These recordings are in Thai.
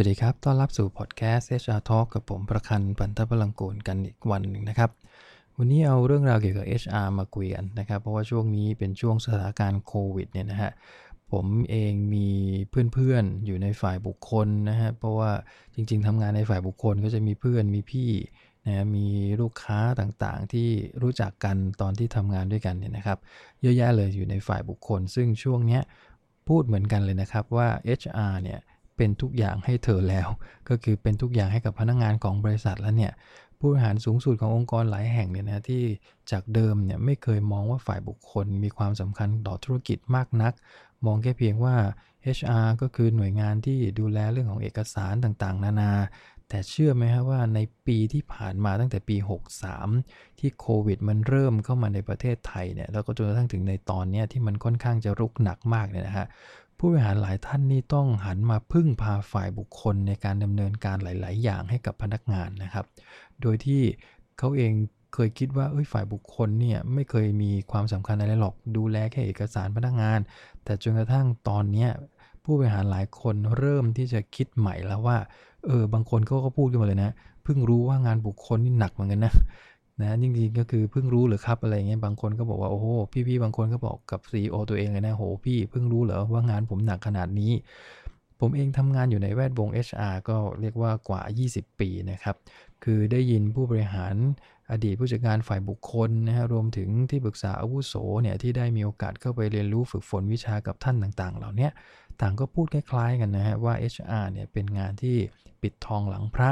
วัสดีครับ ต้อนรับสู่พอดแคสต์ HR Talk กับผมประคันปันทพลังกูลกันอีกวันหนึ่งนะครับ วันนี้เอาเรื่องราวเกี่ยวกับ HR มาคุยกันนะครับ เพราะว่าช่วงนี้เป็นช่วงสถานการณ์โควิดเนี่ยนะฮะ ผมเองมีเพื่อนๆ อยู่ในฝ่ายบุคคลนะฮะ เพราะว่าจริงๆทำงานในฝ่ายบุคคลก็จะมีเพื่อน มีพี่นะมีลูกค้าต่างๆ ที่รู้จักกันตอนที่ทำงานด้วยกันเนี่ยนะครับ เยอะแยะเลยอยู่ในฝ่ายบุคคล ซึ่งช่วงเนี้ยพูดเหมือนกันเลยนะครับว่า HR เนี่ย เป็นทุกอย่างให้เธอแล้ว ก็คือเป็นทุกอย่างให้กับพนักงงานของบริษัทแล้วเนี่ยผู้บริหารสูงสุดขององค์กรหลายแห่งเนี่ยนะที่จากเดิมเนี่ยไม่เคยมองว่าฝ่ายบุคคลมีความสำคัญต่อธุรกิจมากนัก มองแค่เพียงว่า HR ก็คือหน่วยงานที่ดูแลเรื่องของเอกสารต่างๆ นานา แต่เชื่อไหมครับว่าในปีที่ผ่านมาตั้งแต่ปี 63 ที่โควิดมันเริ่มเข้ามาในประเทศไทยเนี่ยแล้วก็จนกระทั่งถึงในตอนนี้ที่มันค่อนข้างจะรุกหนักมากเนี่ยนะฮะ ผู้บริหารหลายท่านนี่ต้องหันมาพึ่งพาฝ่ายบุคคลในการดำเนินการหลาย ๆ อย่างให้กับพนักงานนะครับ โดยที่เขาเองเคยคิดว่าเอ้ยฝ่ายบุคคลเนี่ยไม่เคยมีความสำคัญอะไรหรอก ดูแลแค่เอกสารพนักงาน แต่จนกระทั่งตอนนี้ผู้บริหารหลายคนเริ่มที่จะคิดใหม่แล้วว่าเออบางคนเขาก็พูดขึ้นมาเลยนะเพิ่งรู้ว่างานบุคคลนี่หนักเหมือนกันนะ นะจริงๆก็คือเพิ่งรู้หรือครับอะไรเงี้ยบางคนก็บอกว่าโอ้โหพี่ๆบางคนก็บอกกับ CEO ตัวเองเลยนะโหพี่เพิ่งรู้เหรอว่างานผมหนักขนาดนี้ ผมเองทำงานอยู่ในแวดวง HR ก็เรียกว่ากว่า 20 ปีนะครับคือได้ยินผู้บริหารอดีตผู้จัดการฝ่ายบุคคลนะฮะรวมถึงที่ปรึกษาอาวุโสเนี่ยที่ได้มีโอกาสเข้าไปเรียนรู้ฝึกฝนวิชากับท่านต่างๆ เหล่านี้ต่างก็พูดคล้ายๆกันนะฮะว่า HR เนี่ยเป็นงานที่ปิดทองหลังพระ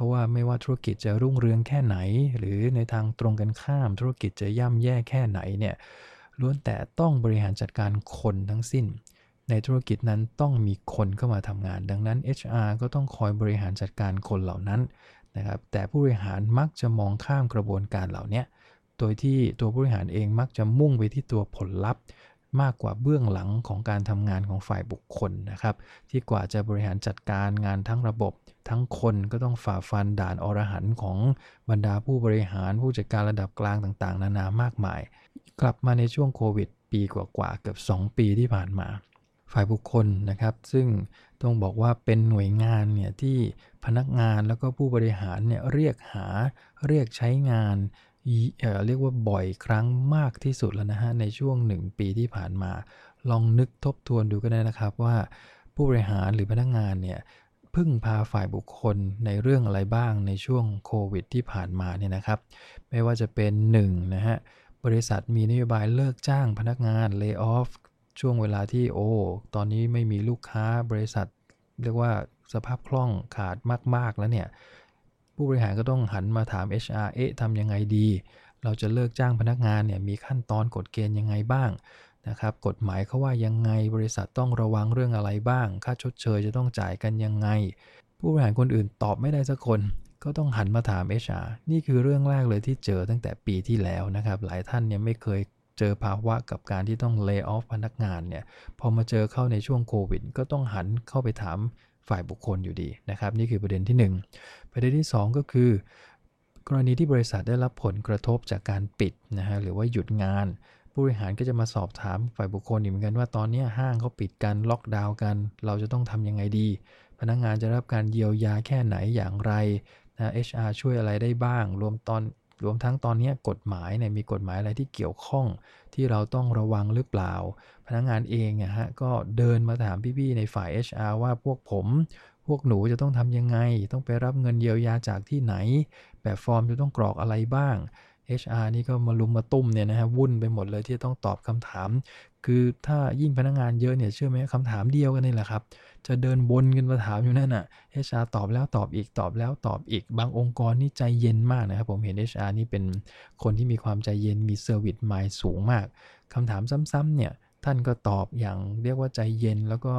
ราะว่าไม่ว่าธุรกิจจะรุ่งเรืองแค่ไหน หรือในทางตรงกันข้าม ธุรกิจจะย่ำแย่แค่ไหนเนี่ยล้วนแต่ต้องบริหารจัดการคนทั้งสิ้น ในธุรกิจนั้นต้องมีคนเข้ามาทำงาน ดังนั้น HR ก็ต้องคอยบริหารจัดการคนเหล่านั้นนะครับแต่ผู้บริหารมักจะมองข้ามกระบวนการเหล่านี้โดยที่ตัวผู้บริหารเองมักจะมุ่งไปที่ตัวผลลัพธ์ มากกว่าเบื้องหลังของการทำงานของฝ่ายบุคคลนะครับ ที่กว่าจะบริหารจัดการงานทั้งระบบ ทั้งคนก็ต้องฝ่าฟันด่านอรหันของบรรดาผู้บริหารผู้จัดการระดับกลางต่างๆ นานามากมาย กลับมาในช่วงโควิด ปีกว่าๆเกือบ 2 ปีที่ผ่านมา ฝ่ายบุคคลนะครับ ซึ่งต้องบอกว่าเป็นหน่วยงานเนี่ยที่พนักงานแล้วก็ผู้บริหารเนี่ยเรียกหาเรียกใช้งาน เรียกว่าบ่อยครั้งมากที่สุดแล้วนะฮะในช่วง 1 ปีที่ผ่านมา ลองนึกทบทวนดูก็ได้นะครับว่า ผู้บริหารหรือพนักงานเนี่ยพึ่งพาฝ่ายบุคคลในเรื่องอะไรบ้างในช่วงโควิดที่ผ่านมาเนี่ยนะครับ ไม่ว่าจะเป็น1นะฮะบริษัทมีนโยบายเลิกจ้างพนักงานเลิกออฟช่วงเวลาที่โอ้ตอนนี้ไม่มีลูกค้าบริษัท เรียกว่าสภาพคล่องขาดมาก ๆ แล้วเนี่ย ผู้บริหารก็ต้องหันมาถาม HR เอ๊ะทำยังไงดี เราจะเลิกจ้างพนักงานเนี่ยมีขั้นตอนกฎเกณฑ์ยังไงบ้างนะครับกฎหมายเขาว่ายังไงบริษัทต้องระวังเรื่องอะไรบ้าง ค่าชดเชยจะต้องจ่ายกันยังไง ผู้บริหารคนอื่นตอบไม่ได้สักคนก็ต้องหันมาถาม HR นี่คือเรื่องแรกเลยที่เจอตั้งแต่ปีที่แล้วนะครับ หลายท่านเนี่ยไม่เคยเจอภาวะกับการที่ต้องเลิกออฟพนักงานเนี่ย พอมาเจอเข้าในช่วงโควิด ก็ต้องหันเข้าไปถามฝ่ายบุคคลอยู่ดีนะครับ นี่คือประเด็นที่ 1 ประเด็นที่ 2 ก็คือ กรณีที่บริษัทได้รับผลกระทบจากการปิดนะฮะหรือว่าหยุดงาน ผู้บริหารก็จะมาสอบถามฝ่ายบุคคลอีกเหมือนกันว่าตอนนี้ห้างเขาปิดกันล็อกดาวน์กัน เราจะต้องทำยังไงดี พนักงงานจะรับการเยียวยาแค่ไหนอย่างไรนะ HR ช่วยอะไรได้บ้าง รวมตอน รวมทั้งตอนนี้กฎหมายเนี่ยมีกฎหมายอะไรที่เกี่ยวข้องที่เราต้องระวังหรือเปล่า พนักงงานเองอะฮะก็เดินมาถามพี่ๆในฝ่าย HR ว่าพวกผม พวกหนูจะต้องทำยังไง ต้องไปรับเงินเยียวยาจากที่ไหน แบบฟอร์มจะต้องกรอกอะไรบ้าง HR นี่ก็มะรุมมะตุ้มเนี่ยนะฮะวุ่นไปหมดเลยที่ต้องตอบคำถาม คือถ้ายิ่งพนักงานเยอะเนี่ยเชื่อไหมคำถามเดียวกันนี่แหละครับ จะเดินวนกันมาถามอยู่นั่นน่ะ HR ตอบแล้วตอบอีกตอบแล้วตอบอีกบางองค์กรนี่ใจเย็นมากนะครับ ผมเห็น HR นี่เป็นคนที่มีความใจเย็นมี service mind สูงมากคำถามซ้ำๆเนี่ยท่านก็ตอบอย่างเรียกว่าใจเย็น แล้วก็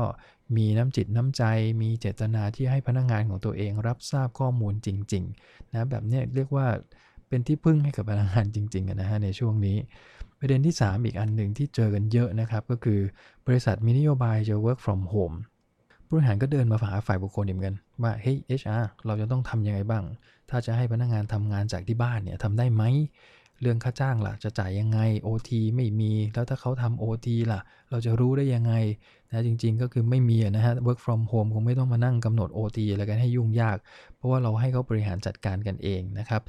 มีน้ำจิตน้ำใจ มีเจตนาที่ให้พนักงงานของตัวเองรับทราบข้อมูลจริง ๆ นะแบบนี้เรียกว่าเป็นที่พึ่งให้กับพนักงานจริงๆนะฮะในช่วงนี้ ประเด็นที่ 3 อีกอันหนึ่งที่เจอกันเยอะนะครับก็คือบริษัทมีนโยบายจะ work from home ผู้บริหารก็เดินมาหาฝ่ายบุคคลเหมือนกันว่าเฮ้ย HR เราจะต้องทำยังไงบ้าง ถ้าจะให้พนักงานทำงานจากที่บ้านเนี่ยทำได้ไหมเรื่องค่าจ้างล่ะจะจ่ายยังไง OT ไม่มีแล้วถ้าเขาทำ OT ล่ะ เราจะรู้ได้ยังไงนะจริง ๆ ก็คือไม่มีนะฮะ work from home คงไม่ต้องมานั่งกำหนด OT อะไรกันให้ยุ่งยาก เพราะว่าเราให้เขาบริหารจัดการกันเองนะครับ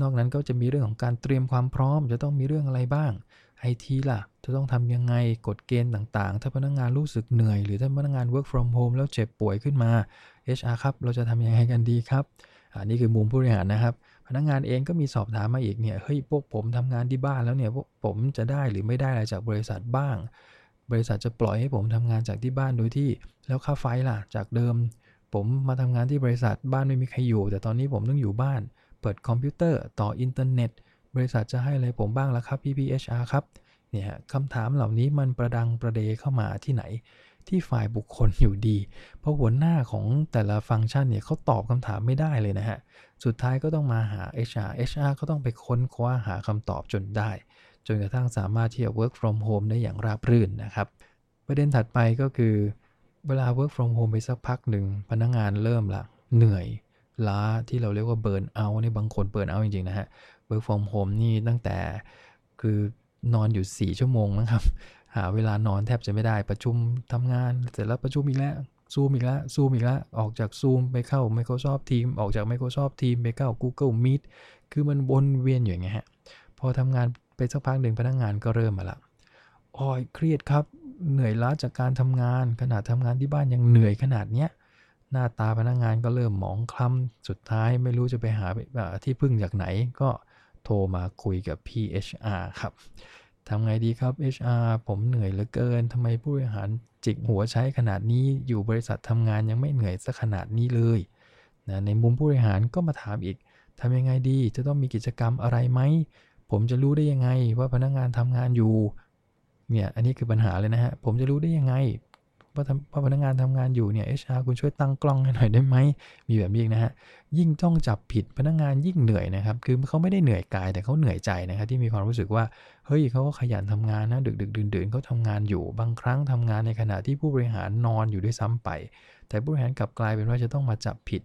นอกนั้นก็จะมีเรื่องของการเตรียมความพร้อม จะต้องมีเรื่องอะไรบ้างไอทีล่ะ จะต้องทำยังไงกฎเกณฑ์ต่างๆ ถ้าพนักงงานรู้สึกเหนื่อย หรือถ้าพนักงงาน work from home แล้วเจ็บป่วยขึ้นมา HR ครับ เราจะทำยังไงกันดีครับอันนี้คือมุมผู้บริหารนะครับ พนักงงานเองก็มีสอบถามมาอีกเนี่ยเฮ้ยพวกผมทำงานที่บ้านแล้วเนี่ยพวกผมจะได้หรือไม่ได้อะไรจากบริษัทบ้าง บริษัทจะปล่อยให้ผมทำงานจากที่บ้านโดยที่ แล้วค่าไฟล่ะจากเดิม ผมมาทำงานที่บริษัทบ้านไม่มีใครอยู่ แต่ตอนนี้ผมต้องอยู่บ้าน เปิดคอมพิวเตอร์ต่ออินเทอร์เน็ต บริษัทจะให้อะไรผมบ้างล่ะครับพี่ HR ครับเนี่ยคำถามเหล่านี้มันประดังประเดเข้ามาที่ไหน ที่ฝ่ายบุคคลอยู่ดี เพราะหัวหน้าของแต่ละฟังก์ชันเนี่ยเขาตอบคำถามไม่ได้เลยนะฮะ สุดท้ายก็ต้องมาหา HR HR ก็ต้องไปค้นคว้าหาคำตอบจนได้ จนกระทั่งสามารถที่จะ work from home ได้อย่างราบรื่นนะครับ ประเด็นถัดไปก็คือ เวลา work from home ไปสักพักหนึ่งพนักงงานเริ่มละเหนื่อย ล้าที่เราเรียกว่าเบิร์นเอาในบางคนเบิร์นเอาจริงๆนะฮะ work from home นี่ตั้งแต่คือนอนอยู่ 4 ชั่วโมงนะครับ หาเวลานอนแทบจะไม่ได้ประชุมทำงาน เสร็จแล้วประชุมอีกแล้วซูมอีกแล้วซูมอีกแล้วออกจากซูมไปเข้า Microsoft Team ออกจาก Microsoft Team ไปเข้า Google Meet คือมันวนเวียนอยู่อย่างเงี้ยฮะพอทำงานไปสักพักหนึ่งพนักงงานก็เริ่มมาละอ้อยเครียดครับ เหนื่อยล้าจากการทำงานขนาดทำงานที่บ้านยังเหนื่อยขนาดเนี้ย หน้าตาพนักงงานก็เริ่มหมองคล้ำสุดท้ายไม่รู้จะไปหาที่พึ่งจากไหนก็โทรมาคุยกับพี่ HR ครับทำไงดีครับ HR ผมเหนื่อยเหลือเกินทำไมผู้บริหารจิกหัวใช้ขนาดนี้อยู่บริษัททำงานยังไม่เหนื่อยสักขนาดนี้เลยนะในมุมผู้บริหารก็มาถามอีกทำยังไงดีจะต้องมีกิจกรรมอะไรไหม ผมจะรู้ได้ยังไงว่าพนักงงานทำงานอยู่เนี่ยอันนี้คือปัญหาเลยนะฮะผมจะรู้ได้ยังไง ว่าพพนักงานทำงานอยู่เนี่ยเอชอาร์คุณช่วยตั้งกล้องให้หน่อยได้ไหมมีแบบนี้นะฮะยิ่งต้องจับผิดพนักงานยิ่งเหนื่อยนะครับคือเขาไม่ได้เหนื่อยกายแต่เขาเหนื่อยใจนะครับที่มีความรู้สึกว่าเฮ้ยเขาก็ขยันทำงานนะดึกดึกดื่นดื่นเขาทำงานอยู่บางครั้งทำงานในขณะที่ผู้บริหารนอนอยู่ด้วยซ้ำไป แต่ผู้บริหารกลับกลายเป็นว่าจะต้องมาจับผิด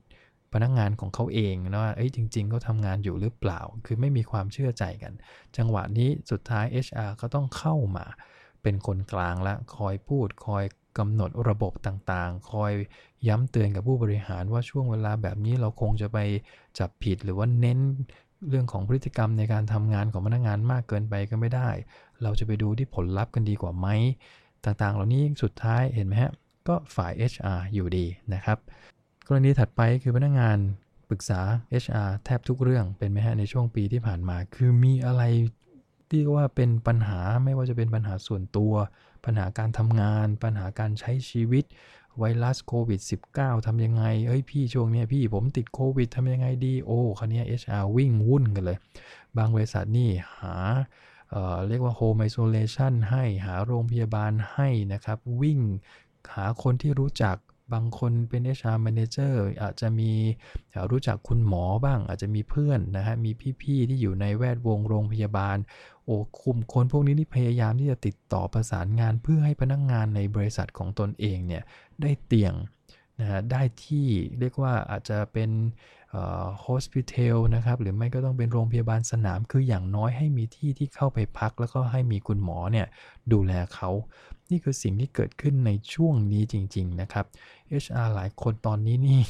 พนักงานของเขาเองนะว่าเอ้ยจริงๆเขาทำงานอยู่หรือเปล่า คือไม่มีความเชื่อใจกัน จังหวะนี้สุดท้าย HR ก็ต้องเข้ามา เป็นคนกลางละ คอยพูด คอย กำหนดระบบต่างๆ คอยย้ำเตือนกับผู้บริหารว่าช่วงเวลาแบบนี้เราคงจะไปจับผิดหรือว่าเน้นเรื่องของพฤติกรรมในการทำงานของพนักงานมากเกินไปก็ไม่ได้ เราจะไปดูที่ผลลัพธ์กันดีกว่าไหม ต่างๆ เหล่านี้สุดท้ายเห็นไหมฮะ ก็ฝ่าย HR อยู่ดีนะครับ กรณีถัดไปคือพนักงานปรึกษา HR แทบทุกเรื่องเป็นไหมฮะในช่วงปีที่ผ่านมา คือมีอะไร ที่ว่าเป็นปัญหาไม่ว่าจะเป็นปัญหาส่วนตัว ปัญหาการทำงาน ปัญหาการใช้ชีวิต ไวรัสโควิด -19 ทำยังไง เอ้ยพี่ช่วงนี้พี่ผมติดโควิดทำยังไงดี โอ้คันนี้ HR วิ่งวุ่นกันเลย บางบริษัทนี่หาเเรียกว่า Home Isolation ให้หาโรงพยาบาลให้นะครับ วิ่งหาคนที่รู้จักบางคนเป็น HR Manager อาจจะมีรู้จักคุณหมอบ้าง อาจจะมีเพื่อนนะฮะมีพี่ ๆ ที่อยู่ในแวดวงโรงพยาบาล โอ้คุมคนพวกนี้นี่พยายามที่จะติดต่อประสานงานเพื่อให้พนักงงานในบริษัทของตนเองเนี่ยได้เตียงนะฮะได้ที่เรียกว่าอาจจะเป็นhospitel นะครับหรือไม่ก็ต้องเป็นโรงพยาบาลสนามคืออย่างน้อยให้มีที่ที่เข้าไปพัก แล้วก็ให้มีคุณหมอเนี่ยดูแลเขา นี่คือสิ่งที่เกิดขึ้นในช่วงนี้จริง ๆ นะครับ HR หลายคนตอนนี้นี่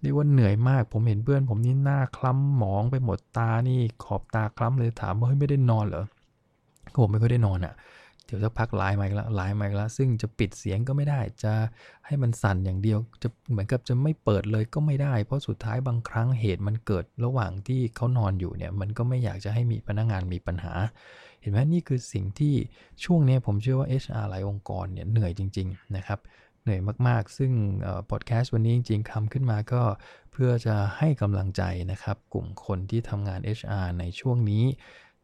เรียกว่าเหนื่อยมาก ผมเห็นเพื่อนผมนี่หน้าคล้ำหมองไปหมดตานี่ขอบตาคล้ำเลยถามว่าเฮ้ยไม่ได้นอนเหรอ ผมไม่ค่อยได้นอนอะ่ะ เดี๋ยวสักพักไลน์มาอีกแล้วไลน์มาอีกแล้วซึ่งจะปิดเสียงก็ไม่ได้ จะให้มันสั่นอย่างเดียว จะเหมือนกับจะไม่เปิดเลยก็ไม่ได้ เพราะสุดท้ายบางครั้งเหตุมันเกิดระหว่างที่เขานอนอยู่เนี่ย มันก็ไม่อยากจะให้มีพนักงงานมีปัญหา เห็นไหมนี่คือสิ่งที่ช่วงนี้ผมเชื่อว่า HR หลายองค์กรเนี่ยเหนื่อยจริง ๆ นะครับเหนื่อยมาก ๆ ซึ่งพอดแคสต์วันนี้จริงๆคำขึ้นมาก็เพื่อจะให้กำลังใจนะครับ กลุ่มคนที่ทำงาน HR ในช่วงนี้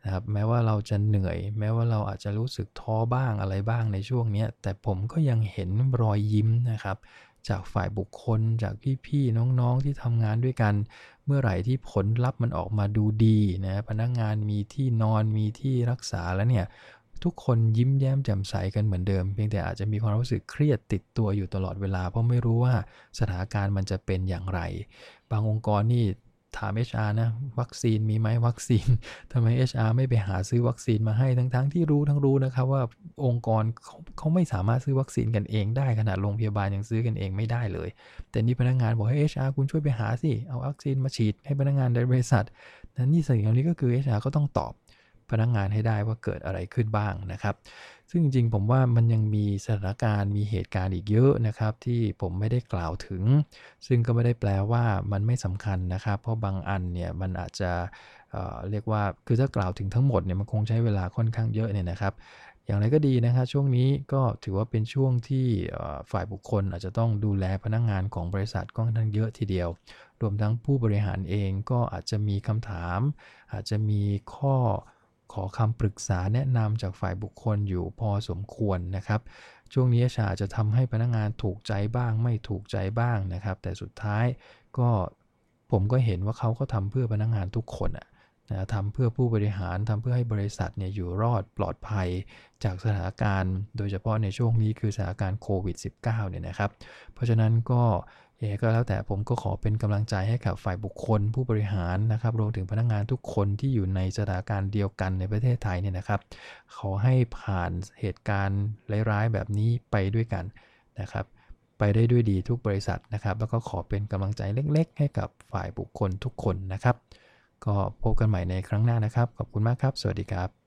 นะครับแม้ว่าเราจะเหนื่อย แม้ว่าเราอาจจะรู้สึกท้อบ้างอะไรบ้างในช่วงนี้แต่ผมก็ยังเห็นรอยยิ้มนะครับ จากฝ่ายบุคคล จากพี่ๆน้องๆที่ทำงานด้วยกัน เมื่อไหร่ที่ผลลัพธ์มันออกมาดูดีนะพนักงงานมีที่นอนมีที่รักษาแล้วเนี่ยทุกคนยิ้มแย้มแจ่มใสกันเหมือนเดิม เพียงแต่อาจจะมีความรู้สึกเครียดติดตัวอยู่ตลอดเวลา เพราะไม่รู้ว่าสถานการณ์มันจะเป็นอย่างไร บางองค์กรนี่ ถาม HR นะ วัคซีนมีไหมวัคซีนทำไม HR ไม่ไปหาซื้อวัคซีนมาให้ทั้งๆทที่รู้ทั้งรู้นะครับว่าองค์กรเขาเขาไม่สามารถซื้อวัคซีนกันเองได้ขนาดโรงพยาบาลยังซื้อกันเองไม่ได้เลย แต่นี่พนักงานบอกให้ HR คุณช่วยไปหาสิ เอาวัคซีนมาฉีดให้พนักงานในบริษัทนั้นนี่สิ่งเหล่านี้ก็คือ HR ก็ต้องตอบพนักงานให้ได้ว่าเกิดอะไรขึ้นบ้างนะครับ ซึ่งจริงๆผมว่ามันยังมีสถานการณ์มีเหตุการณ์อีกเยอะนะครับ ที่ผมไม่ได้กล่าวถึง ซึ่งก็ไม่ได้แปลว่ามันไม่สำคัญนะครับ เพราะบางอันเนี่ยมันอาจจะเเรียกว่าคือถ้ากล่าวถึงทั้งหมดเนี่ยมันคงใช้เวลาค่อนข้างเยอะเนี่ยนะครับ อย่างไรก็ดีนะครับช่วงนี้ก็ถือว่าเป็นช่วงที่ฝ่ายบุคคลอาจจะต้องดูแลพนักงงานของบริษัทค่อนข้างเยอะทีเดียว รวมทั้งผู้บริหารเองก็อาจจะมีคำถาม อาจจะมีข้อ ขอคำปรึกษาแนะนำจากฝ่ายบุคคลอยู่พอสมควรนะครับ ช่วงนี้ชาจะทำให้พนักงงานถูกใจบ้างไม่ถูกใจบ้างนะครับ แต่สุดท้ายก็ผมก็เห็นว่าเขาก็ทำเพื่อพนักงงานทุกคนอะนะทำเพื่อผู้บริหารทำเพื่อให้บริษัทเนี่ยอยู่รอดปลอดภัยจากสถานการณ์ โดยเฉพาะในช่วงนี้คือสถานการณ์โควิด -19 เนี่ยนะครับ เพราะฉะนั้นก็ เอก็แล้วแต่ผมก็ขอเป็นกำลังใจให้กับฝ่ายบุคคล ผู้บริหารนะครับรวมถึงพนักงงานทุกคนที่อยู่ในสถานการณ์เดียวกันในประเทศไทยเนี่ยนะครับ ขอให้ผ่านเหตุการณ์ร้ายๆแบบนี้ไปด้วยกันนะครับ ไปได้ด้วยดีทุกบริษัทนะครับ แล้วก็ขอเป็นกำลังใจเล็ก ๆ ให้กับฝ่ายบุคคลทุกคนนะครับ ก็พบกันใหม่ในครั้งหน้านะครับ ขอบคุณมากครับ สวัสดีครับ